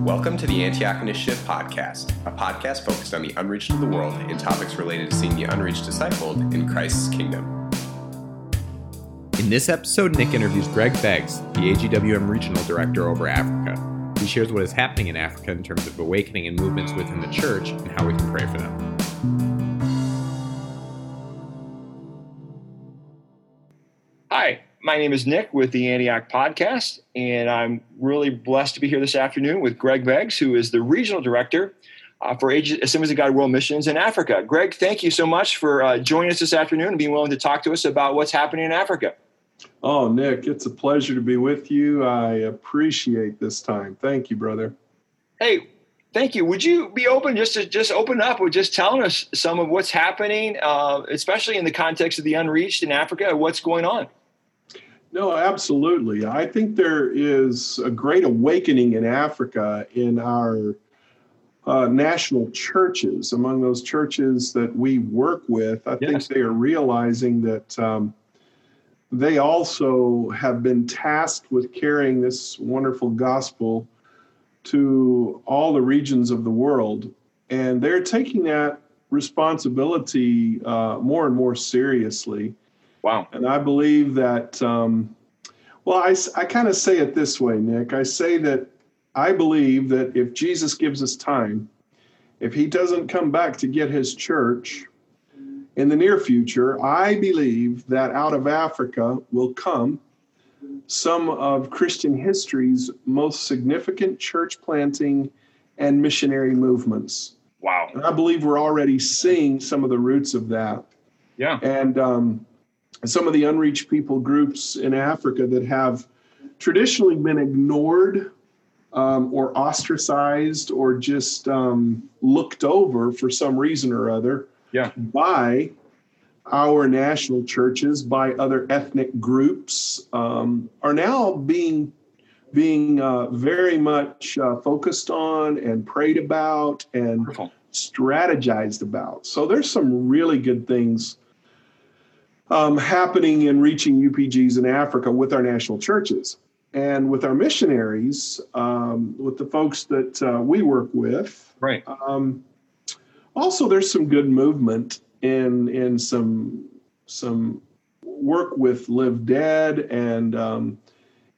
Welcome to the Antioch Initiative Podcast, a podcast focused on the unreached of the world and topics related to seeing the unreached discipled in Christ's kingdom. In this episode, Nick interviews Greg Beggs, the AGWM Regional Director over Africa. He shares what is happening in Africa in terms of awakening and movements within the church and how we can pray for them. My name is Nick with the Antioch Podcast, and I'm really blessed to be here this afternoon with Greg Beggs, who is the Regional Director uh, for Assemblies of God World Missions in Africa. Greg, thank you so much for uh, joining us this afternoon and being willing to talk to us about what's happening in Africa. Oh, Nick, it's a pleasure to be with you. I appreciate this time. Thank you, brother. Hey, thank you. Would you be open just to just open up with just telling us some of what's happening, uh, especially in the context of the unreached in Africa? What's going on? No, absolutely. I think there is a great awakening in Africa in our uh, national churches. Among those churches that we work with, I yes. think they are realizing that um, they also have been tasked with carrying this wonderful gospel to all the regions of the world. And they're taking that responsibility uh, more and more seriously. Wow. And I believe that, um, well, I, I kind of say it this way, Nick. I say that I believe that if Jesus gives us time, if he doesn't come back to get his church in the near future, I believe that out of Africa will come some of Christian history's most significant church planting and missionary movements. Wow. And I believe we're already seeing some of the roots of that. Yeah. And um, some of the unreached people groups in Africa that have traditionally been ignored um, or ostracized or just um, looked over for some reason or other yeah. by our national churches, by other ethnic groups, um, are now being being uh, very much uh, focused on and prayed about and Wonderful. strategized about. So there's some really good things um, happening in reaching UPGs in Africa with our national churches and with our missionaries, um, with the folks that uh, we work with. Right. Um, also, there's some good movement in in some some work with Live Dead, and um,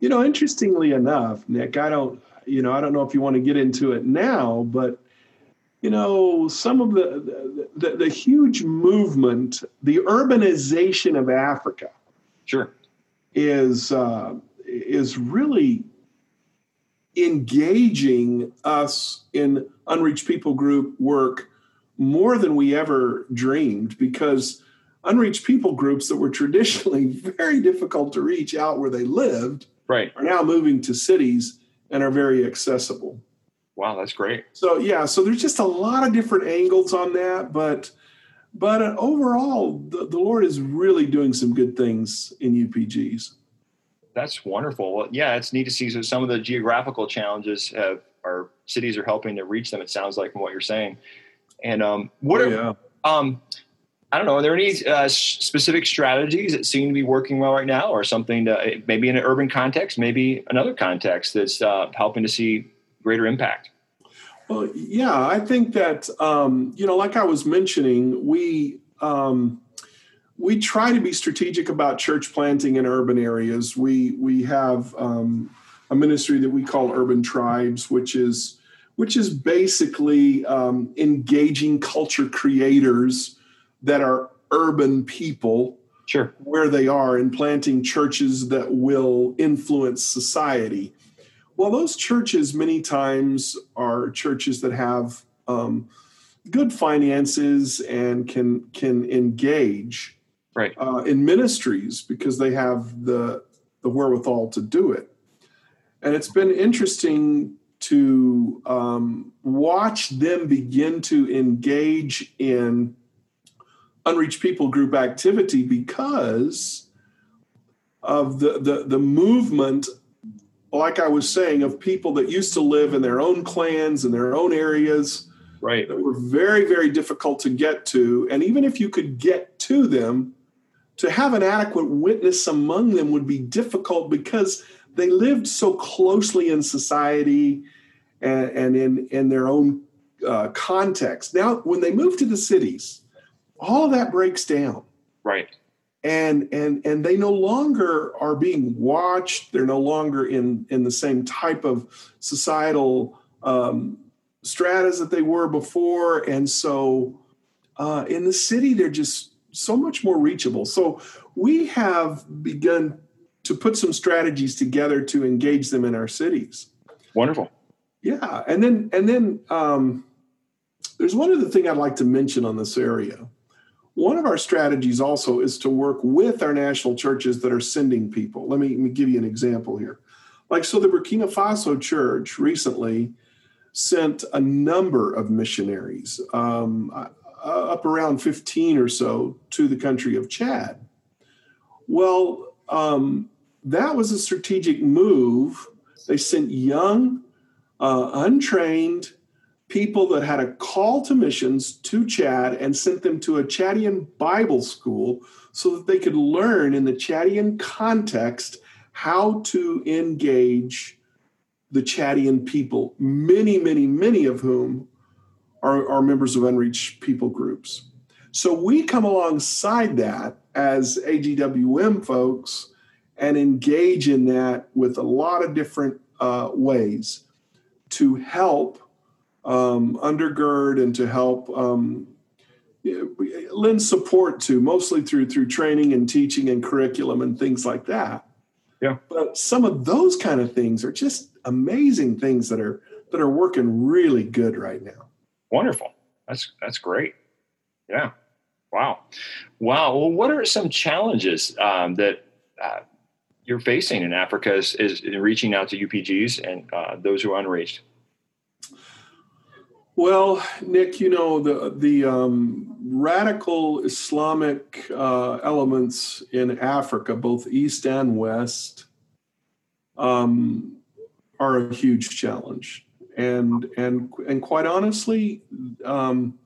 you know, interestingly enough, Nick, I don't, you know, I don't know if you want to get into it now, but you know, some of the, the, the huge movement, the urbanization of Africa, sure, is uh, is really engaging us in unreached people group work more than we ever dreamed because unreached people groups that were traditionally very difficult to reach out where they lived right. are now moving to cities and are very accessible. Wow, that's great. So yeah, so there's just a lot of different angles on that, but but uh, overall, the, the Lord is really doing some good things in UPGs. That's wonderful. Well, yeah, it's neat to see. So some of the geographical challenges have our cities are helping to reach them. It sounds like from what you're saying. And um, what oh, are yeah. um, I don't know. Are there any uh, specific strategies that seem to be working well right now, or something to, maybe in an urban context, maybe another context that's uh, helping to see greater impact? Well, yeah, I think that um, you know, like I was mentioning, we um, we try to be strategic about church planting in urban areas. We we have um, a ministry that we call Urban Tribes, which is which is basically um, engaging culture creators that are urban people sure where they are and planting churches that will influence society well, those churches many times are churches that have um, good finances and can can engage right. uh, in ministries because they have the the wherewithal to do it. And it's been interesting to um, watch them begin to engage in unreached people group activity because of the, the, the movement like I was saying, of people that used to live in their own clans and their own areas. Right. That were very, very difficult to get to. And even if you could get to them, to have an adequate witness among them would be difficult because they lived so closely in society and, and in, in their own uh, context. Now, when they move to the cities, all of that breaks down. Right. And and and they no longer are being watched. They're no longer in in the same type of societal um, stratas that they were before. And so, uh, in the city, they're just so much more reachable. So we have begun to put some strategies together to engage them in our cities. Wonderful. Yeah, and then and then um, there's one other thing I'd like to mention on this area. One of our strategies also is to work with our national churches that are sending people. Let me, let me give you an example here. Like, so the Burkina Faso church recently sent a number of missionaries, um, uh, up around 15 or so, to the country of Chad. Well, um, that was a strategic move. They sent young, uh, untrained people that had a call to missions to Chad and sent them to a Chadian Bible school so that they could learn in the Chadian context how to engage the Chadian people, many, many, many of whom are, are members of unreached people groups. So we come alongside that as AGWM folks and engage in that with a lot of different uh, ways to help um, undergird and to help um, lend support to, mostly through through training and teaching and curriculum and things like that. Yeah. But some of those kind of things are just amazing things that are that are working really good right now. Wonderful. That's that's great. Yeah. Wow. Wow. Well, what are some challenges um, that uh, you're facing in Africa is, is, in reaching out to UPGs and uh, those who are unreached? Well, Nick, you know the the um, radical Islamic uh, elements in Africa, both east and west, um, are a huge challenge, and and and quite honestly, um,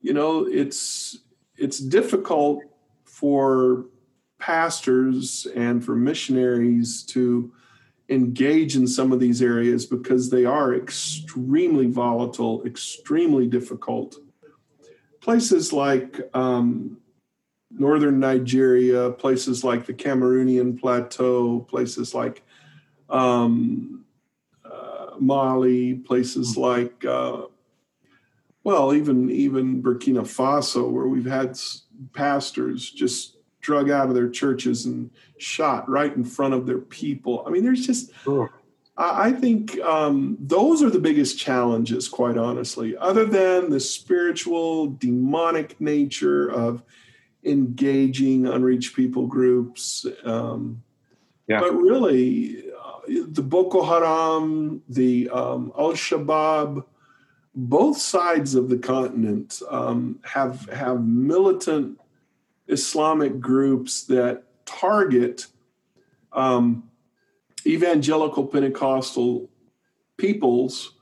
you know, it's it's difficult for pastors and for missionaries to engage in some of these areas because they are extremely volatile, extremely difficult. Places like um, northern Nigeria, places like the Cameroonian Plateau, places like um, uh, Mali, places like, uh, well, even even Burkina Faso, where we've had pastors just drug out of their churches and shot right in front of their people. I mean, there's just, I think um, those are the biggest challenges, quite honestly, other than the spiritual, demonic nature of engaging unreached people groups. Um, yeah. But really, uh, the Boko Haram, the um, Al Shabaab, both sides of the continent um, have have militant Islamic groups that target um, evangelical Pentecostal peoples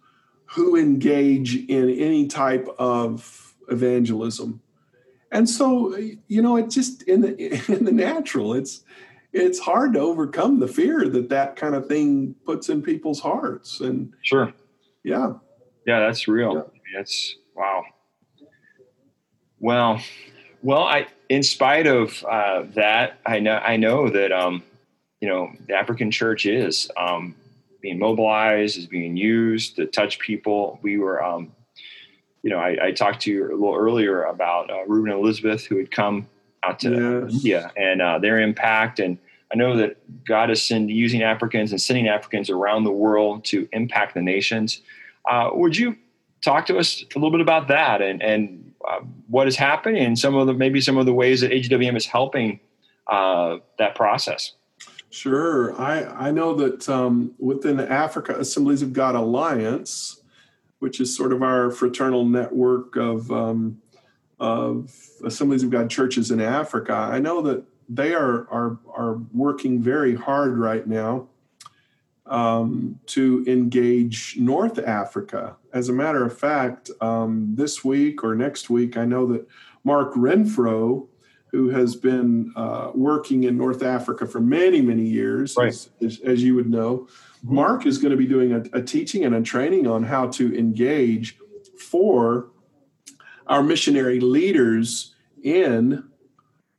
who engage in any type of evangelism. And so, you know, it's just in the in the natural. It's it's hard to overcome the fear that that kind of thing puts in people's hearts. And sure, yeah, yeah, that's real. Yeah. That's wow. Well, well, I in spite of uh, that, I know I know that um, you know the African church is um, being mobilized, is being used to touch people. We were, um, you know, I, I, talked to you a little earlier about uh, Ruben and Elizabeth who had come out to yes. India and uh, their impact. And I know that God is send, using Africans and sending Africans around the world to impact the nations. Uh, would you talk to us a little bit about that and and uh, what is happening and some of the maybe some of the ways that AGWM is helping uh, that process. Sure, I I know that um, within the Africa Assemblies of God Alliance, which is sort of our fraternal network of um, of Assemblies of God churches in Africa, I know that they are are are working very hard right now um, to engage North Africa. As a matter of fact, um, this week or next week, I know that Mark Renfro, who has been uh, working in North Africa for many, many years, right. as, as, as, you would know. Mm-hmm. Mark is going to be doing a, a teaching and a training on how to engage for our missionary leaders in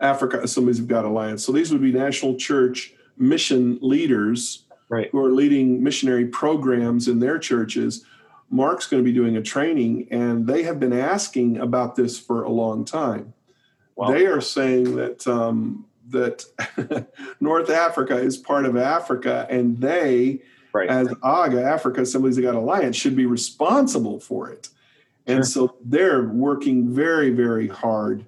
Africa Assemblies of God Alliance. So these would be national church mission leaders right. who are leading missionary programs in their churches. Mark's going to be doing a training, and they have been asking about this for a long time. Wow. They are saying that um, that North Africa is part of Africa, and they, right. as AGA, Africa Assemblies of God Alliance, should be responsible for it. And sure. so they're working very, very hard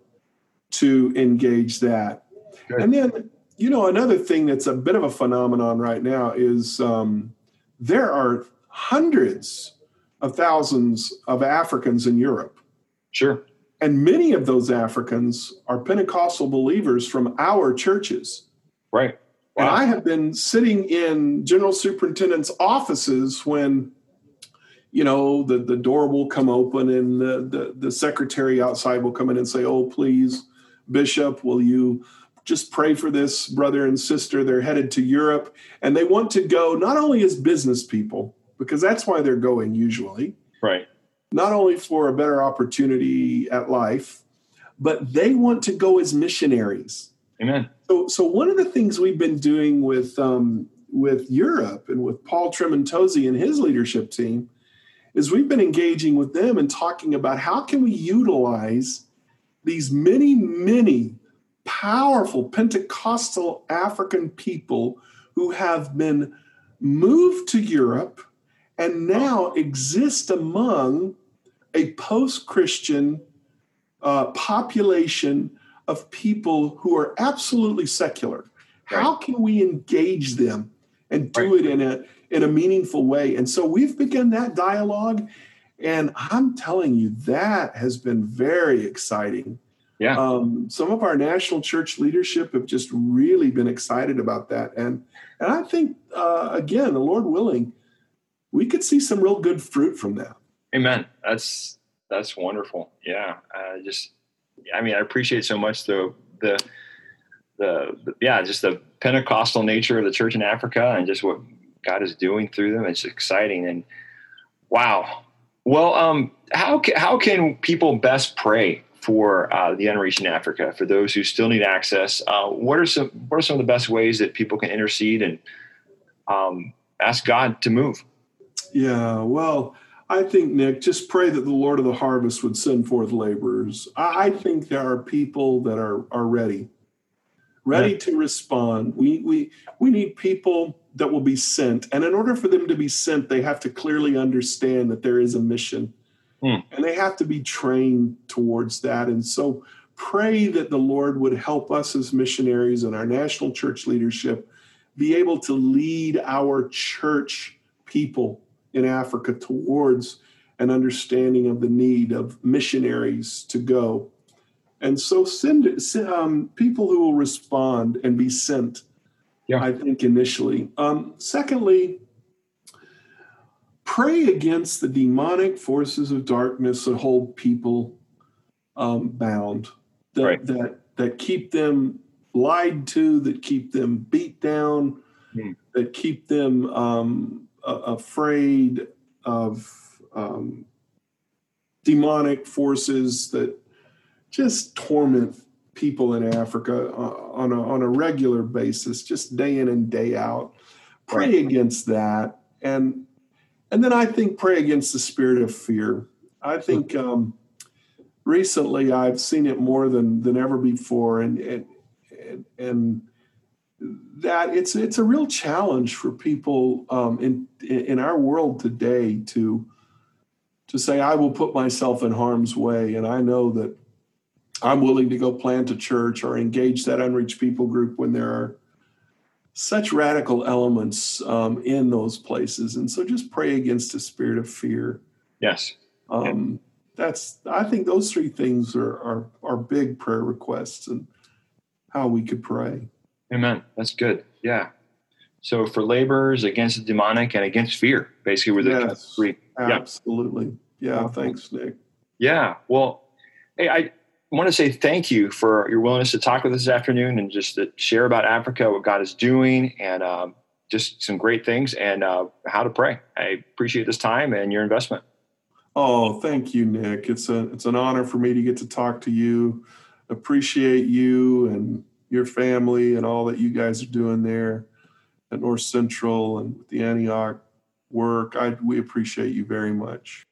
to engage that. Good. And then, you know, another thing that's a bit of a phenomenon right now is um, there are hundreds of thousands of Africans in Europe. Sure. And many of those Africans are Pentecostal believers from our churches. Right. Wow. And I have been sitting in general superintendent's offices when you know the, the door will come open and the, the, the secretary outside will come in and say oh please bishop will you just pray for this brother and sister. They're headed to europe and they want to go not only as business people because that's why they're going usually right. not only for a better opportunity at life but they want to go as missionaries. Amen. So so one of the things we've been doing with um, with europe and with paul Trementozzi and his leadership team is we've been engaging with them and talking about how can we utilize these many, many powerful Pentecostal African people who have been moved to Europe and now exist among a post Christian uh, population of people who are absolutely secular. Right. How can we engage them and do right. it in a in a meaningful way. And so we've begun that dialogue. And I'm telling you, that has been very exciting. Yeah. Um, some of our national church leadership have just really been excited about that. And and I think uh, again, the Lord willing, we could see some real good fruit from that. Amen. That's that's wonderful. Yeah. Uh, just I mean, I appreciate so much the the the, the yeah, just the Pentecostal nature of the church in Africa and just what God is doing through them. It's exciting and wow. Well, um, how how can people best pray for uh, the unreached in Africa for those who still need access? Uh, what are some what are some of the best ways that people can intercede and um, ask God to move? Yeah, well, I think Nick, just pray that the Lord of the harvest would send forth laborers. I, I think there are people that are are ready, ready yeah. to respond. We we we need people that will be sent. And in order for them to be sent, they have to clearly understand that there is a mission. Mm. And they have to be trained towards that. And so pray that the Lord would help us as missionaries and our national church leadership be able to lead our church people in Africa towards an understanding of the need of missionaries to go. And so send um, people who will respond and be sent yeah. I think initially. Um, secondly, pray against the demonic forces of darkness that hold people um, bound, that, right. that that keep them lied to, that keep them beat down, mm. that keep them um, afraid of um, demonic forces that just torment people in Africa uh, on a, on a regular basis, just day in and day out. Pray right. against that, and and then I think pray against the spirit of fear. I think um, recently I've seen it more than than ever before, and and and that it's it's a real challenge for people um, in in our world today to to say I will put myself in harm's way, and I know that I'm willing to go plant a church or engage that unreached people group when there are such radical elements um, in those places. And so just pray against a spirit of fear. Yes. Um, that's, I think those three things are, are, are big prayer requests and how we could pray. Amen. That's good. Yeah. So for laborers against the demonic and against fear, basically, were the yes, three. Absolutely. Yeah. yeah. Thanks, Nick. Yeah. Well, hey, I, want to say thank you for your willingness to talk with us this afternoon and just to share about Africa, what God is doing, and um, just some great things and uh, how to pray. I appreciate this time and your investment. Oh, thank you, Nick. It's a it's an honor for me to get to talk to you. Appreciate you and your family and all that you guys are doing there at North Central and with the Antioch work. I we appreciate you very much.